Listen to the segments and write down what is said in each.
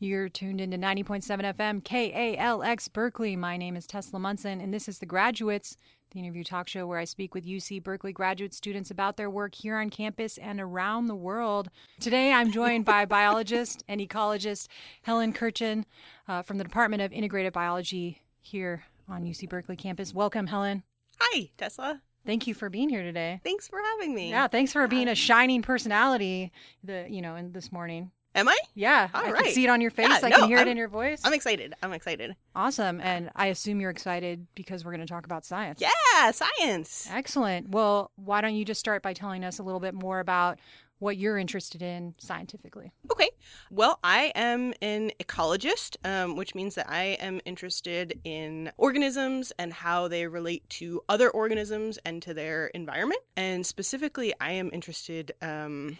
You're tuned into 90.7 FM KALX Berkeley. My name is Tesla Munson, and this is The Graduates, the interview talk show where I speak with UC Berkeley graduate students about their work here on campus and around the world. Today, I'm joined by biologist and ecologist Helen Kurkjian uh, from the Department of Integrated Biology here on UC Berkeley campus. Welcome, Helen. Hi, Tesla. Thank you for being here today. Thanks for having me. Yeah, thanks for being a shining personality. The you know, in this morning. Am I? Yeah, All I right. can see it on your face. Yeah, I no, can hear I'm- it in your voice. I'm excited. I'm excited. awesome, and I assume you're excited because we're going to talk about science. Yeah, science. Excellent. Well, why don't you just start by telling us a little bit more about what you're interested in scientifically? Okay. Well, I am an ecologist, um, which means that I am interested in organisms and how they relate to other organisms and to their environment. And specifically, I am interested. Um,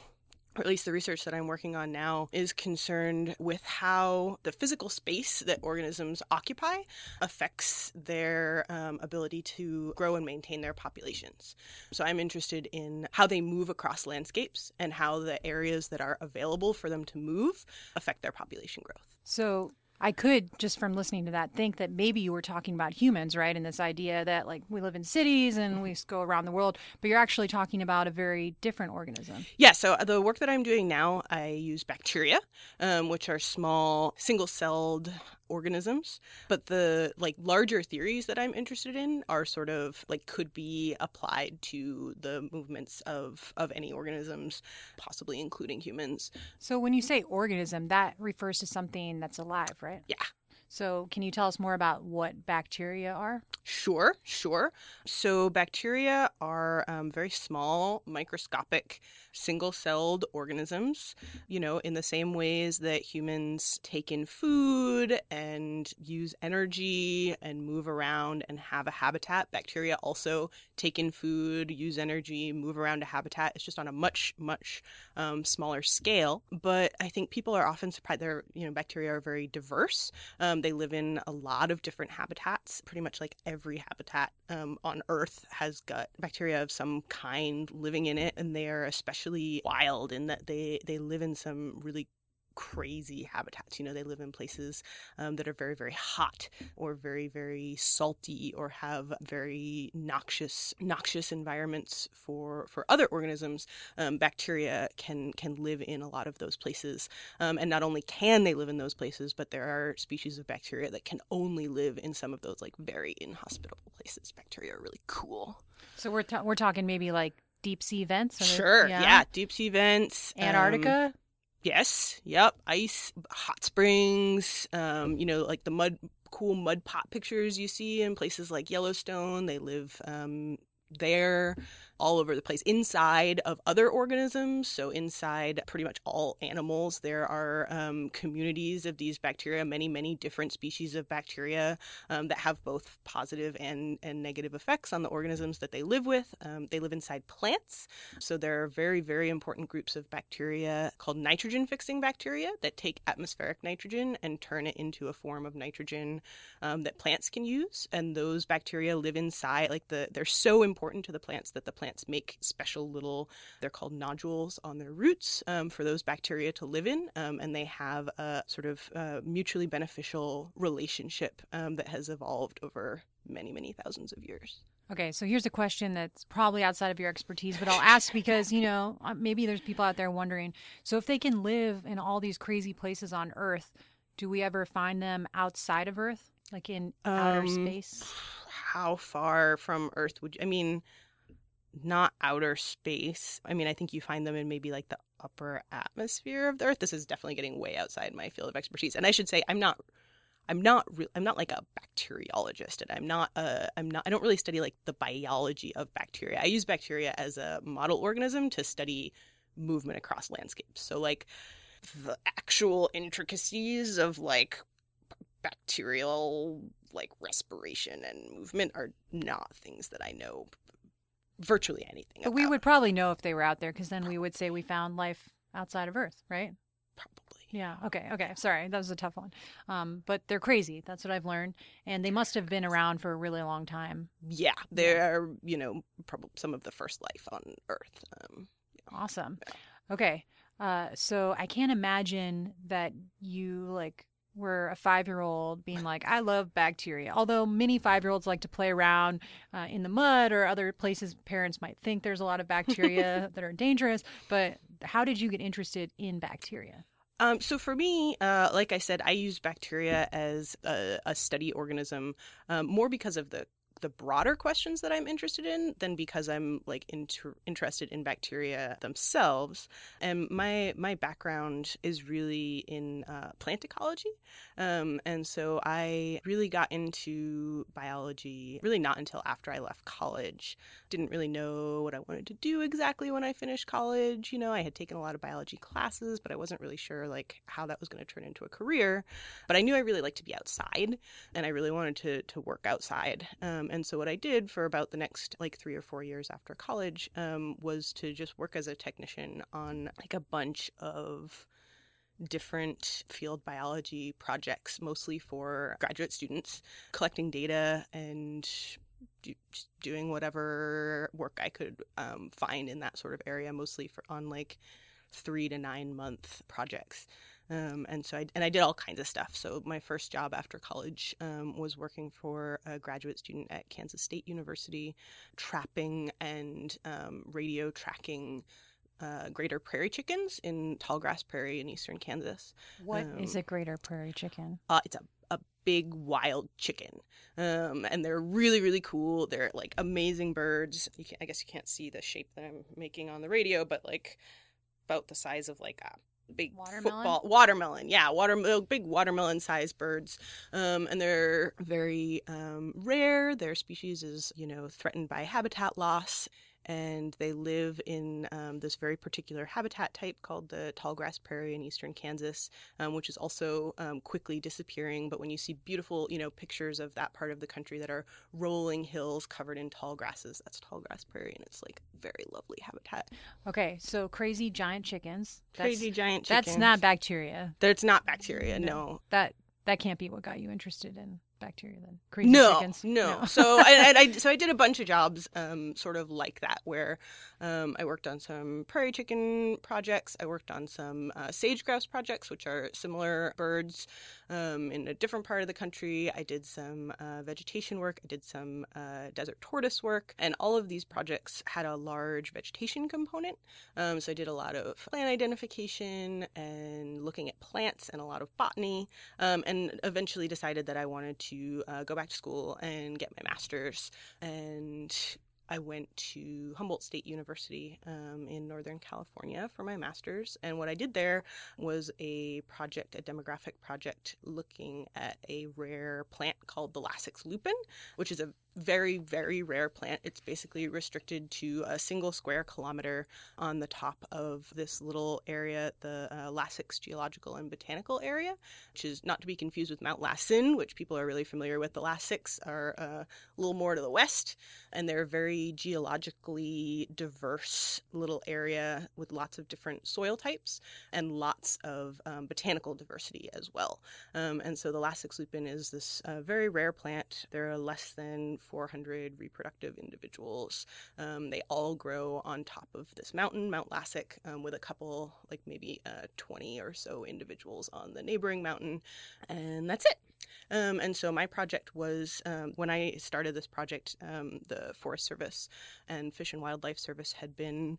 or at least the research that I'm working on now is concerned with how the physical space that organisms occupy affects their um, ability to grow and maintain their populations. So I'm interested in how they move across landscapes and how the areas that are available for them to move affect their population growth. So, I could just from listening to that think that maybe you were talking about humans, right? And this idea that like we live in cities and we go around the world, but you're actually talking about a very different organism. Yeah, so the work that I'm doing now, I use bacteria, um, which are small single-celled organisms. But the like larger theories that I'm interested in are sort of like could be applied to the movements of of any organisms, possibly including humans. So, when you say organism, that refers to something that's alive, right? Yeah. So, can you tell us more about what bacteria are? Sure, sure. So bacteria are um, very small, microscopic, single-celled organisms. You know, in the same ways that humans take in food and use energy and move around and have a habitat, bacteria also take in food, use energy, move around a habitat. It's just on a much, much um, smaller scale. But I think people are often surprised. They're, you know, bacteria are very diverse. Um, they live in a lot of different habitats, pretty much like every habitat um, on Earth has got bacteria of some kind living in it, and they are especially wild in that they they live in some really crazy habitats. You know, they live in places um, that are very, very hot or very, very salty or have very noxious, noxious environments for for other organisms. Um, bacteria can can live in a lot of those places, um, and not only can they live in those places, but there are species of bacteria that can only live in some of those like very inhospitable places. Bacteria are really cool. So, we're, ta- we're talking maybe like deep sea vents? or- Sure, yeah, deep sea vents, um, Antarctica? Yes. Yep. Ice, hot springs. Um, you know, like the mud, cool mud pot pictures you see in places like Yellowstone. They live um, there, all over the place. Inside of other organisms, so inside pretty much all animals, there are um, communities of these bacteria. Many, many different species of bacteria um, that have both positive and and negative effects on the organisms that they live with. Um, they live inside plants. So there are very, very important groups of bacteria called nitrogen fixing bacteria that take atmospheric nitrogen and turn it into a form of nitrogen um, that plants can use. And those bacteria live inside, like the, they're so important to the plants that the plants make special little, they're called nodules on their roots um, for those bacteria to live in. Um, and they have a sort of uh, mutually beneficial relationship um, that has evolved over many, many thousands of years. Okay, so here's a question that's probably outside of your expertise, but I'll ask because, you know, uh, maybe there's people out there wondering. So, if they can live in all these crazy places on Earth, do we ever find them outside of Earth, like in outer Um, space? how far from Earth would you? I mean, not outer space. I mean, I think you find them in maybe like the upper atmosphere of the Earth. This is definitely getting way outside my field of expertise. And I should say, I'm not. I'm not. Re- I'm not like a bacteriologist, and I'm not. A, I'm not. I don't really study like the biology of bacteria. I use bacteria as a model organism to study movement across landscapes. So like the actual intricacies of like bacterial like respiration and movement are not things that I know virtually anything But about. we would probably know if they were out there because then we would say we found life outside of Earth, right? probably. Yeah. Okay. Okay. Sorry, that was a tough one. Um, but they're crazy. That's what I've learned, and they must have been around for a really long time. Yeah, they're you know probably some of the first life on Earth. Um, Awesome. Okay. Uh, so I can't imagine that you like were a five year old being like, I love bacteria. Although many five year olds like to play around uh, in the mud or other places parents might think there's a lot of bacteria that are dangerous. But how did you get interested in bacteria? Um, so for me, uh, like I said, I use bacteria as a, a study organism um, more because of the the broader questions that I'm interested in than because I'm like inter- interested in bacteria themselves. And my my background is really in uh, plant ecology, um, and so I really got into biology really not until after I left college. Didn't really know what I wanted to do exactly when I finished college. You know, I had taken a lot of biology classes, but I wasn't really sure like how that was going to turn into a career. But I knew I really liked to be outside, and I really wanted to to work outside. Um, and so what I did for about the next like three or four years after college um, was to just work as a technician on like a bunch of different field biology projects, mostly for graduate students, collecting data and do, doing whatever work I could um, find in that sort of area, mostly for on like three to nine month projects. Um, and so I and I did all kinds of stuff. So my first job after college um, was working for a graduate student at Kansas State University, trapping and um, radio tracking. Uh, greater prairie chickens in tallgrass prairie in eastern Kansas. What is a greater prairie chicken? Uh, it's a a big wild chicken, um, and they're really really cool. They're like amazing birds. You can, I guess you can't see the shape that I'm making on the radio, but like about the size of like a big Watermelon? football watermelon yeah water big watermelon sized birds um, and they're very um, rare their species is you know threatened by habitat loss and they live in um, this very particular habitat type called the tall grass prairie in eastern Kansas, um, which is also um, quickly disappearing. But when you see beautiful, you know, pictures of that part of the country that are rolling hills covered in tall grasses, that's tall grass prairie, and it's like very lovely habitat. Okay, so crazy giant chickens. That's, Crazy giant chickens. That's not bacteria. That's not bacteria. No. That that can't be what got you interested in bacteria then. Crazy no, chickens. No, so I, I, I so I did a bunch of jobs, um, sort of like that, where um, I worked on some prairie chicken projects. I worked on some uh, sage grouse projects, which are similar birds um, in a different part of the country. I did some uh, vegetation work. I did some uh, desert tortoise work, and all of these projects had a large vegetation component. Um, so I did a lot of plant identification and looking at plants and a lot of botany, um, and eventually decided that I wanted to uh, go back to school and get my master's. And I went to Humboldt State University um, in Northern California for my master's. And what I did there was a project, a demographic project, looking at a rare plant called the Lassics lupin, which is a very, very rare plant. It's basically restricted to a single square kilometer on the top of this little area, the uh, Lassics Geological and Botanical Area, which is not to be confused with Mount Lassen, which people are really familiar with. The Lassics are uh, a little more to the west, and they're a very geologically diverse little area with lots of different soil types and lots of um, botanical diversity as well. Um, and so the Lassics lupin is this uh, very rare plant. There are less than 400 reproductive individuals. Um, they all grow on top of this mountain, Mount Lassic, um, with a couple, like maybe uh, 20 or so individuals on the neighboring mountain. And that's it. Um, and so my project was um, when I started this project, um, the Forest Service and Fish and Wildlife Service had been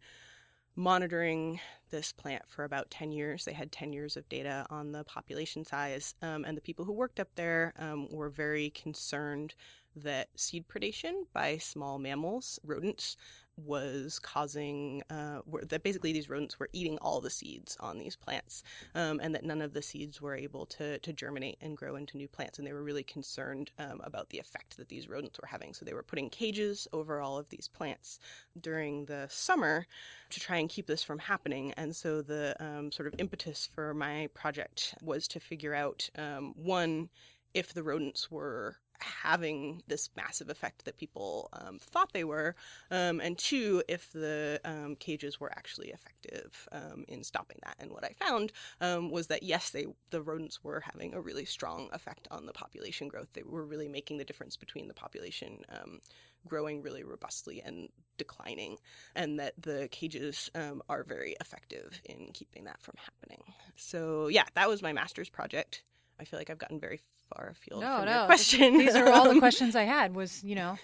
monitoring this plant for about 10 years. They had 10 years of data on the population size, um, and the people who worked up there um, were very concerned that seed predation by small mammals, rodents, was causing uh, were, that basically these rodents were eating all the seeds on these plants, um, and that none of the seeds were able to to germinate and grow into new plants. And they were really concerned um, about the effect that these rodents were having. So they were putting cages over all of these plants during the summer to try and keep this from happening. And so the um, sort of impetus for my project was to figure out um, one if the rodents were having this massive effect that people um, thought they were, um, and two, if the um, cages were actually effective um, in stopping that. And what I found um, was that yes, they the rodents were having a really strong effect on the population growth. They were really making the difference between the population um, growing really robustly and declining, and that the cages are very effective in keeping that from happening. So yeah, that was my master's project. I feel like I've gotten very far afield no, from no. your question. These are all the questions I had. Was you know,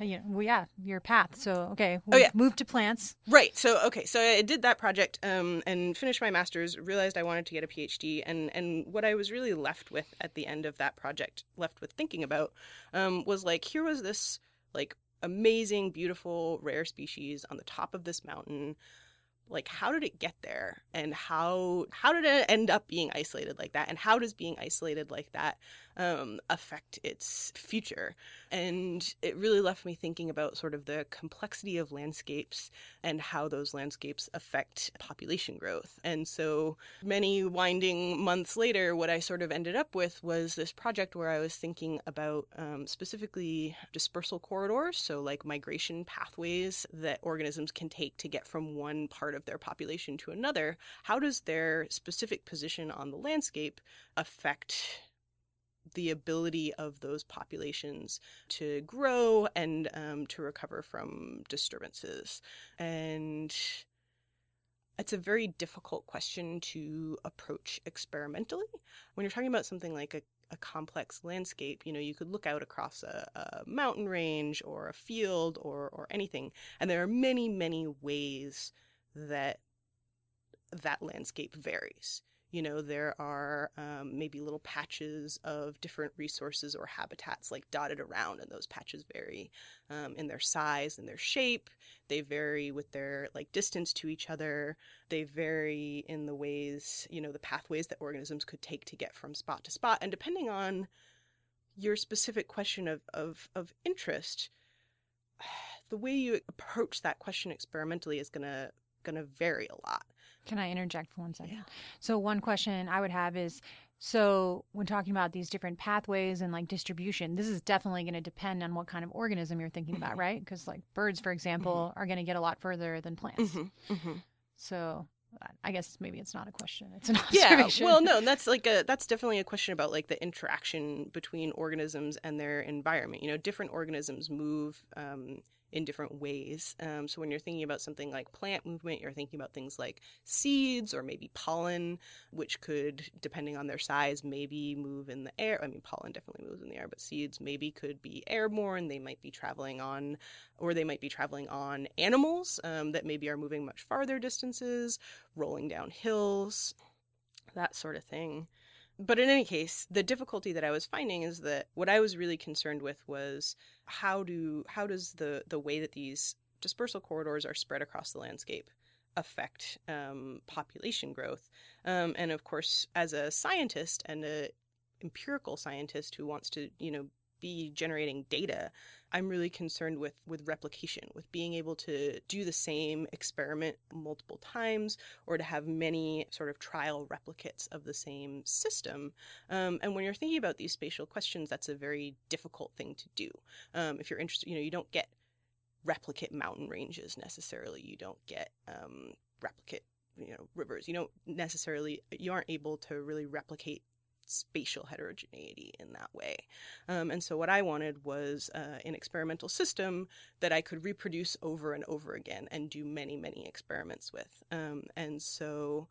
you know, well, yeah, your path. So okay, oh yeah, move to plants. Right. So okay, so I did that project um, and finished my master's. Realized I wanted to get a PhD, and and what I was really left with at the end of that project, left with thinking about, um, was like here was this like amazing, beautiful, rare species on the top of this mountain like how did it get there and how how did it end up being isolated like that and how does being isolated like that um, affect its future. And it really left me thinking about sort of the complexity of landscapes and how those landscapes affect population growth. And so many winding months later what i sort of ended up with was this project where i was thinking about um, specifically dispersal corridors so like migration pathways that organisms can take to get from one part of their population to another, how does their specific position on the landscape affect the ability of those populations to grow and um, to recover from disturbances? And it's a very difficult question to approach experimentally. When you're talking about something like a, a complex landscape, you know, you could look out across a, a, mountain range or a field or, or anything, and there are many, many ways that that landscape varies. You know, there are um, maybe little patches of different resources or habitats like dotted around, and those patches vary um, in their size and their shape. They vary with their like distance to each other. They vary in the ways, you know, the pathways that organisms could take to get from spot to spot. And depending on your specific question of, of, of interest, the way you approach that question experimentally is going to going to vary a lot. Can I interject for one second? Yeah. So, one question I would have is so, when talking about these different pathways and like distribution, this is definitely going to depend on what kind of organism you're thinking about, mm-hmm. right? Because, like, birds, for example, mm-hmm. are going to get a lot further than plants. Mm-hmm. mm-hmm. So, I guess maybe it's not a question; it's an observation. Yeah, well, no, that's like a that's definitely a question about like the interaction between organisms and their environment. You know, different organisms move um, in different ways. Um, so when you're thinking about something like plant movement, you're thinking about things like seeds or maybe pollen, which could, depending on their size, maybe move in the air. I mean, pollen definitely moves in the air, but seeds maybe could be airborne. They might be traveling on, or they might be traveling on animals um, that maybe are moving much farther distances, rolling down hills, that sort of thing but in any case, the difficulty that I was finding is that what I was really concerned with was how do how does the the way that these dispersal corridors are spread across the landscape affect um, population growth? Um, and of course, as a scientist and a empirical scientist who wants to you know be generating data, I'm really concerned with with replication, with being able to do the same experiment multiple times, or to have many sort of trial replicates of the same system. Um, and when you're thinking about these spatial questions, that's a very difficult thing to do. Um, if you're interested, you know, you don't get replicate mountain ranges necessarily. You don't get um, replicate you know rivers you don't necessarily you aren't able to really replicate spatial heterogeneity in that way. Um, and so, what I wanted was uh, an experimental system that I could reproduce over and over again and do many, many experiments with. Um, and so,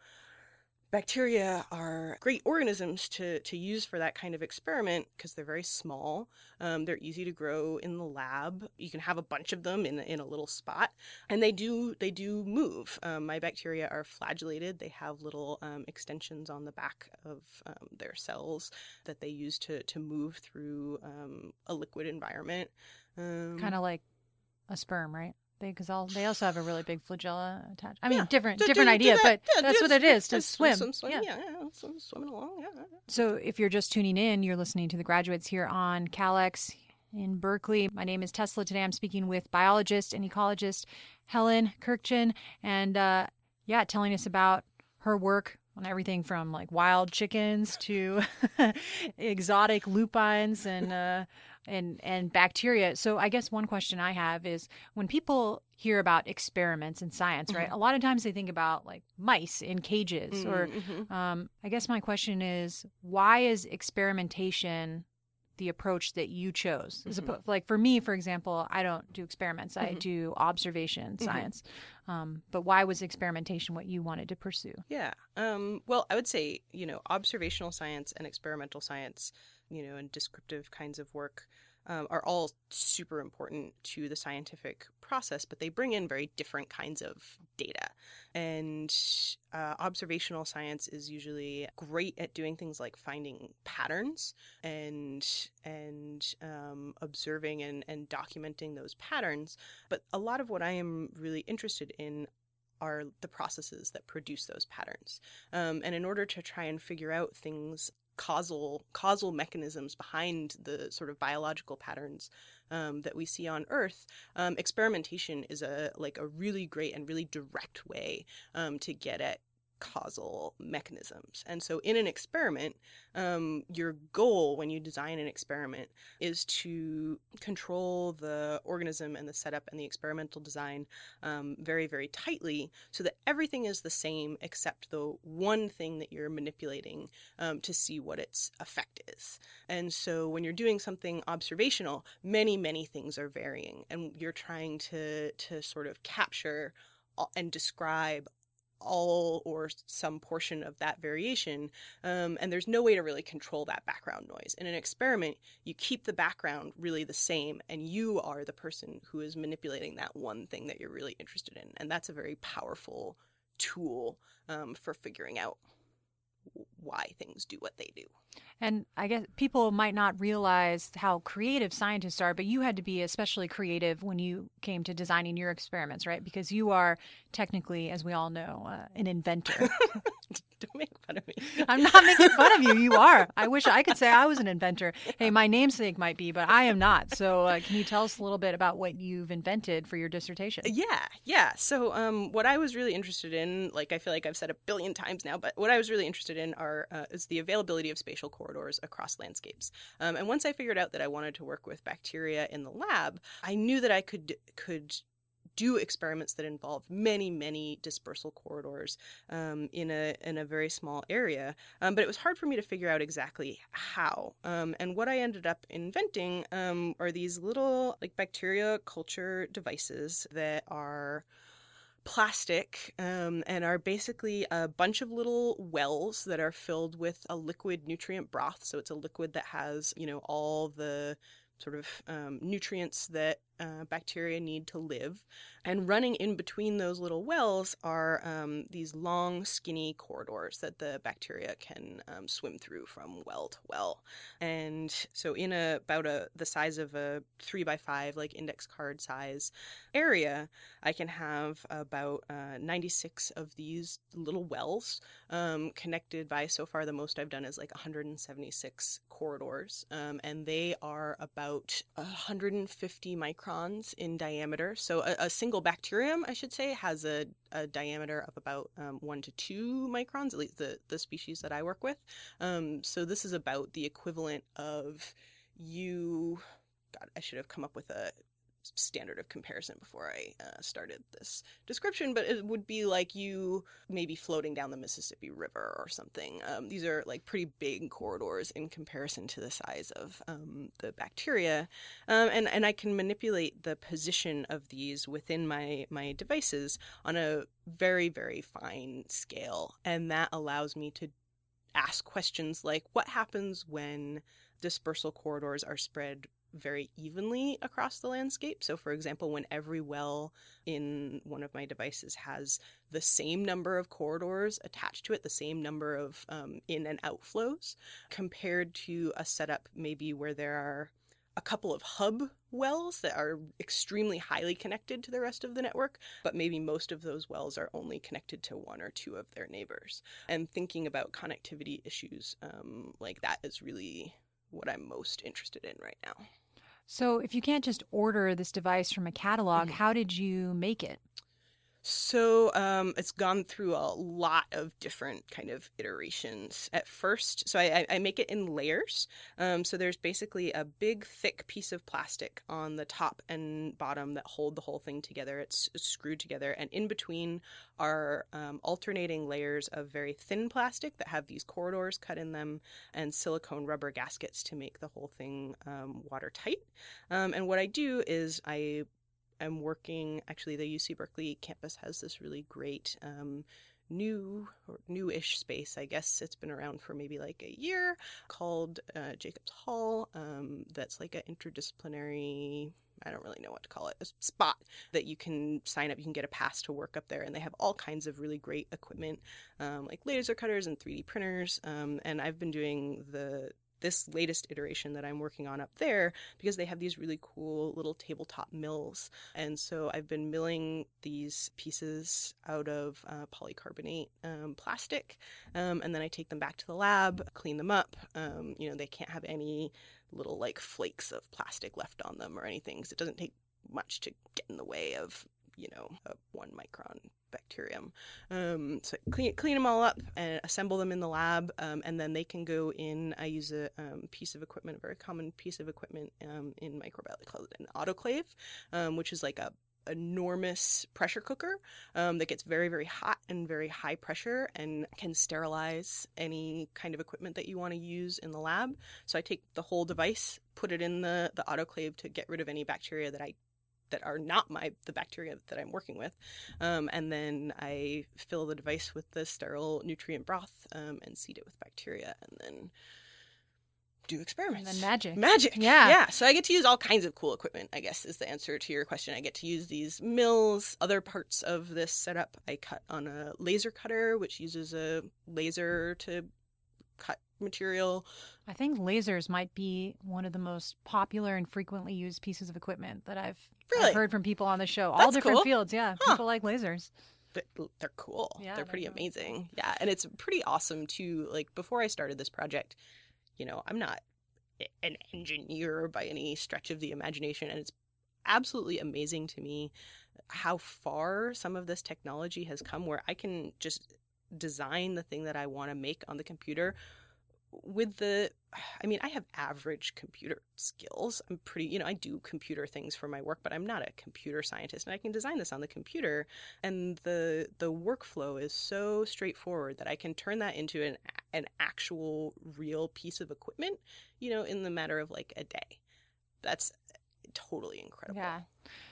bacteria are great organisms to, to use for that kind of experiment because they're very small. Um, they're easy to grow in the lab. You can have a bunch of them in, in a little spot, and they do they do move. Um, my bacteria are flagellated. They have little um, extensions on the back of um, their cells that they use to to move through um, a liquid environment. Um, kind of like a sperm, right? Because all they also have a really big flagella attached. I mean, yeah. different do, different do, idea, do that, but yeah, that's what it is to swim. Swim, swim. Yeah, yeah, yeah swimming along. Yeah. So if you're just tuning in, you're listening to the graduates here on KALX in Berkeley. My name is Tesla. Today I'm speaking with biologist and ecologist Helen Kurkjian, and uh, yeah, telling us about her work on everything from like wild chickens to exotic lupines and uh, and and bacteria. So I guess one question I have is when people hear about experiments in science, right? Mhm. A lot of times they think about like mice in cages, or Mhm. um, I guess my question is why is experimentation the approach that you chose? Mhm. oppo- like for me, for example, I don't do experiments; I Mhm. do observation Mhm. science. Um, but why was experimentation what you wanted to pursue? Yeah. Um, well, I would say, you know, observational science and experimental science, you know, and descriptive kinds of work um, are all super important to the scientific process, but they bring in very different kinds of data. And uh, observational science is usually great at doing things like finding patterns and and um, observing and, and documenting those patterns. But a lot of what I am really interested in are the processes that produce those patterns. Um, and in order to try and figure out things causal causal mechanisms behind the sort of biological patterns um, that we see on Earth, um, experimentation is a like a really great and really direct way um, to get at causal mechanisms. And so, in an experiment, um, your goal when you design an experiment is to control the organism and the setup and the experimental design um, very, very tightly so that everything is the same except the one thing that you're manipulating um, to see what its effect is. And so, when you're doing something observational, many, many things are varying, and you're trying to to sort of capture and describe all or some portion of that variation um, and there's no way to really control that background noise. In an experiment you keep the background really the same and you are the person who is manipulating that one thing that you're really interested in and that's a very powerful tool um, for figuring out things do what they do And I guess people might not realize how creative scientists are, but you had to be especially creative when you came to designing your experiments, right? Because you are technically, as we all know, uh, an inventor. don't make fun of me I'm not making fun of you. You are. I wish I could say I was an inventor. Hey, my namesake might be, but I am not. So, uh, can you tell us a little bit about what you've invented for your dissertation? Yeah, yeah. So, um, what I was really interested in, like I feel like I've said a billion times now, but what I was really interested in are uh, is the availability of spatial corridors across landscapes. Um, and once I figured out that I wanted to work with bacteria in the lab, I knew that I could could do experiments that involve many, many dispersal corridors um, in a in a very small area. Um, but it was hard for me to figure out exactly how. Um, and what I ended up inventing um, are these little like bacteria culture devices that are plastic um, and are basically a bunch of little wells that are filled with a liquid nutrient broth. So it's a liquid that has, you know, all the sort of um, nutrients that uh, bacteria need to live. And running in between those little wells are um, these long, skinny corridors that the bacteria can um, swim through from well to well. And so, in a, about a the size of a three by five, like index card size area, I can have about uh, 96 of these little wells um, connected by so far the most I've done is like 176 corridors, um, and they are about 150 microns in diameter. So a, a single bacterium, I should say, has a, a diameter of about um, one to two microns, at least the, the species that I work with. Um, so this is about the equivalent of you. God, I should have come up with a standard of comparison before I uh, started this description, but it would be like you maybe floating down the Mississippi River or something. Um, these are like pretty big corridors in comparison to the size of um, the bacteria, um, and and I can manipulate the position of these within my my devices on a very very fine scale, and that allows me to ask questions like what happens when dispersal corridors are spread very evenly across the landscape. So, for example, when every well in one of my devices has the same number of corridors attached to it, the same number of um, in and outflows, compared to a setup maybe where there are a couple of hub wells that are extremely highly connected to the rest of the network, but maybe most of those wells are only connected to one or two of their neighbors. And thinking about connectivity issues um, like that is really what I'm most interested in right now. So, if you can't just order this device from a catalog, Mhm. how did you make it? So um, it's gone through a lot of different kind of iterations. At first, so I, I make it in layers. Um, so there's basically a big, thick piece of plastic on the top and bottom that hold the whole thing together. It's screwed together, and in between are um, alternating layers of very thin plastic that have these corridors cut in them and silicone rubber gaskets to make the whole thing um, watertight. Um, and what I do is I am working. Actually, the UC Berkeley campus has this really great um, new or newish space. I guess it's been around for maybe like a year, called uh, Jacobs Hall. Um, that's like an interdisciplinary. I don't really know what to call it, a spot that you can sign up. You can get a pass to work up there, and they have all kinds of really great equipment, um, like laser cutters and 3D printers. Um, and I've been doing the this latest iteration that I'm working on up there because they have these really cool little tabletop mills. And so I've been milling these pieces out of uh, polycarbonate um, plastic. Um, and then I take them back to the lab, clean them up. Um, you know, they can't have any little like flakes of plastic left on them or anything because it doesn't take much to get in the way of you know, a one micron bacterium. Um, so clean clean them all up and assemble them in the lab, um, and then they can go in. I use a um, piece of equipment, a very common piece of equipment um, in microbiology called an autoclave, um, which is like a enormous pressure cooker um, that gets very very hot and very high pressure and can sterilize any kind of equipment that you want to use in the lab so i take the whole device put it in the the autoclave to get rid of any bacteria that i that are not my the bacteria that I'm working with, um, and then I fill the device with the sterile nutrient broth um, and seed it with bacteria, and then do experiments. And then magic. Magic. Yeah. Yeah. So I get to use all kinds of cool equipment, I guess, is the answer to your question. I get to use these mills. Other parts of this setup I cut on a laser cutter, which uses a laser to cut material. I think lasers might be one of the most popular and frequently used pieces of equipment that I've, Really? I've heard from people on the show. All different cool. fields. Yeah. Huh. People like lasers. But they're cool. Yeah, they're they're pretty cool. amazing. Yeah, and it's pretty awesome too. Like before I started this project, you know, I'm not an engineer by any stretch of the imagination, and it's absolutely amazing to me how far some of this technology has come. Where I can just design the thing that I want to make on the computer with the I mean, I have average computer skills. I'm pretty, you know, I do computer things for my work, but I'm not a computer scientist and I can design this on the computer and the the workflow is so straightforward that I can turn that into an an actual real piece of equipment, you know, in the matter of like a day. That's totally incredible. Yeah.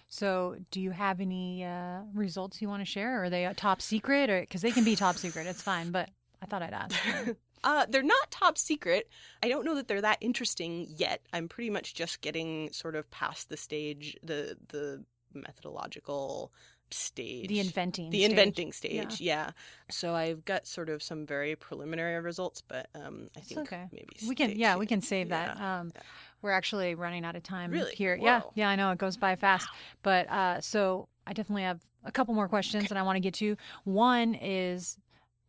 So, do you have any uh, results you want to share? Or are they a top secret? Or because they can be top secret, it's fine. But I thought I'd ask. Uh, they're not top secret. I don't know that they're that interesting yet. I'm pretty much just getting sort of past the stage, the the methodological stage, The inventing. the stage. inventing stage. Yeah. So I've got sort of some very preliminary results, but um, I think okay. maybe We can, yeah, we can save that. Yeah. Um, yeah. We're actually running out of time Really? here. Yeah, Whoa. yeah, I know it goes by fast. But uh, so I definitely have a couple more questions that I want to get to. One is,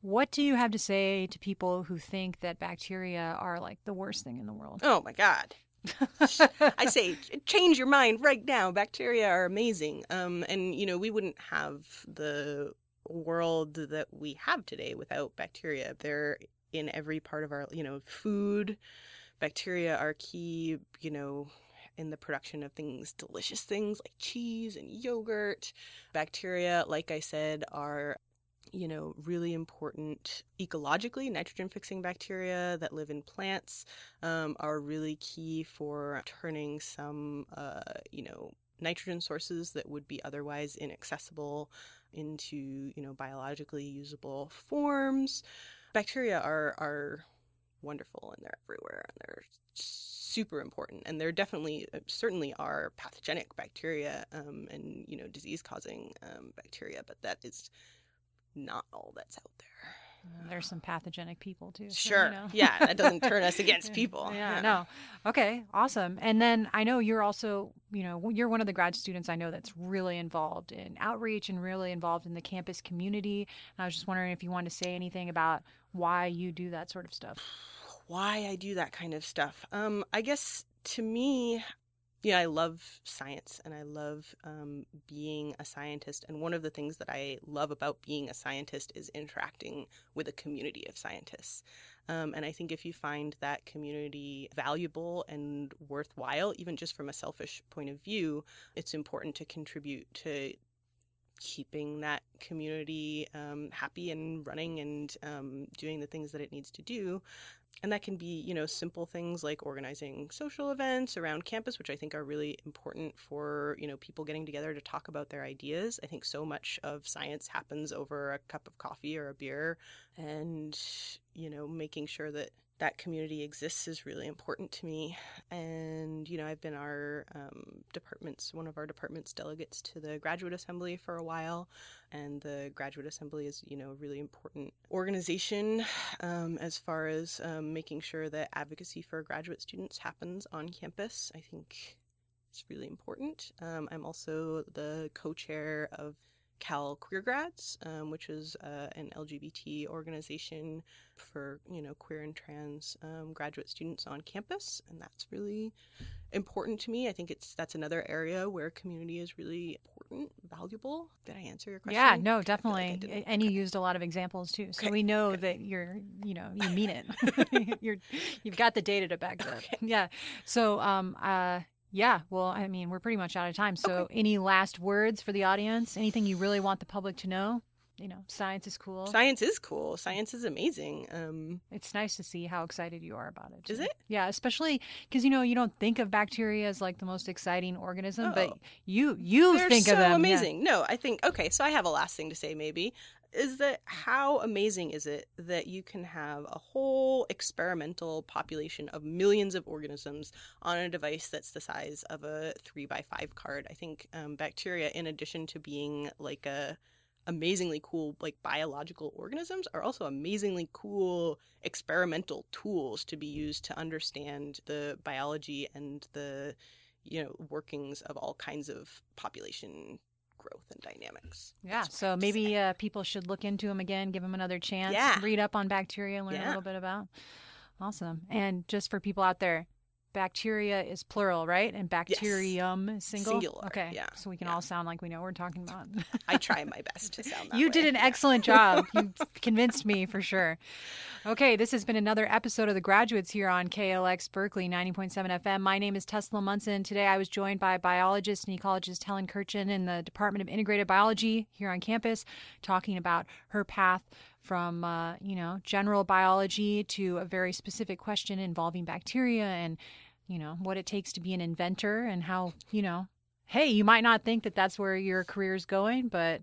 what do you have to say to people who think that bacteria are like the worst thing in the world? Oh my god. I say change your mind right now. Bacteria are amazing. Um, and you know, we wouldn't have the world that we have today without bacteria. They're in every part of our, you know, food. Bacteria are key, you know, in the production of things, delicious things like cheese and yogurt. Bacteria, like I said, are you know, really important ecologically. Nitrogen fixing bacteria that live in plants um, are really key for turning some, uh, you know, nitrogen sources that would be otherwise inaccessible into, you know, biologically usable forms. Bacteria are are wonderful and they're everywhere and they're super important and there definitely uh, certainly are pathogenic bacteria um, and you know disease causing um, bacteria but that is not all that's out there There's some pathogenic people too. so, you sure know. yeah that doesn't turn us against Yeah, people Yeah, no. Okay, awesome. And then I know you're also, you know, you're one of the grad students I know that's really involved in outreach and really involved in the campus community. And I was just wondering if you wanted to say anything about why you do that sort of stuff. why I do that kind of stuff. Um, I guess to me, yeah, I love science and I love um, being a scientist. And one of the things that I love about being a scientist is interacting with a community of scientists. Um, and I think if you find that community valuable and worthwhile, even just from a selfish point of view, it's important to contribute to keeping that community um, happy and running and um, doing the things that it needs to do and that can be you know simple things like organizing social events around campus which i think are really important for you know people getting together to talk about their ideas. I think so much of science happens over a cup of coffee or a beer and you know making sure that that community exists is really important to me. And, you know, I've been our um, department's, one of our department's delegates to the Graduate Assembly for a while. And the Graduate Assembly is, you know, a really important organization um, as far as um, making sure that advocacy for graduate students happens on campus. I think it's really important. Um, I'm also the co chair of Cal Queer Grads, um, which is uh, an LGBT organization for you know queer and trans um, graduate students on campus, and that's really important to me. I think it's that's another area where community is really important, valuable. Did I answer your question? Yeah, no, definitely. Like and you used a lot of examples too, so okay. we know okay. that you're you know you mean it. you're you've got the data to back it up. Okay. Yeah. So um uh yeah, well, I mean, we're pretty much out of time. So, okay. any last words for the audience? Anything you really want the public to know? You know, science is cool. Science is cool. Science is amazing. Um, it's nice to see how excited you are about it. Too. Is it? Yeah, especially because you know you don't think of bacteria as like the most exciting organism, oh. but you you They're think so of them amazing. Yeah. No, I think okay. So I have a last thing to say. Maybe is that how amazing is it that you can have a whole experimental population of millions of organisms on a device that's the size of a three by five card? I think um, bacteria, in addition to being like a amazingly cool like biological organisms are also amazingly cool experimental tools to be used to understand the biology and the you know workings of all kinds of population growth and dynamics. Yeah. So maybe uh, people should look into them again, give them another chance, yeah. read up on bacteria, learn yeah. a little bit about. Awesome. And just for people out there, bacteria is plural, right? And bacterium yes. is single. Singular. Okay. Yeah. So we can yeah. all sound like we know what we're talking about. I try my best to sound that You way. did an yeah. excellent job. You convinced me for sure. Okay, this has been another episode of The Graduates here on KALX Berkeley 90.7 FM. My name is Tesla Munson. Today I was joined by biologist and ecologist Helen Kurkjian in the Department of Integrated Biology here on campus, talking about her path from uh, you know general biology to a very specific question involving bacteria and you know what it takes to be an inventor and how you know hey you might not think that that's where your career is going but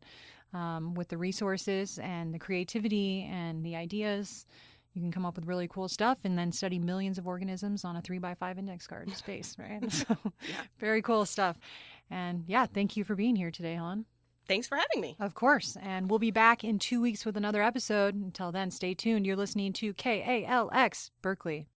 um, with the resources and the creativity and the ideas you can come up with really cool stuff and then study millions of organisms on a three by five index card in space right? So yeah. very cool stuff. And yeah thank you for being here today helen Thanks for having me. Of course. And we'll be back in two weeks with another episode. Until then, stay tuned. You're listening to KALX Berkeley.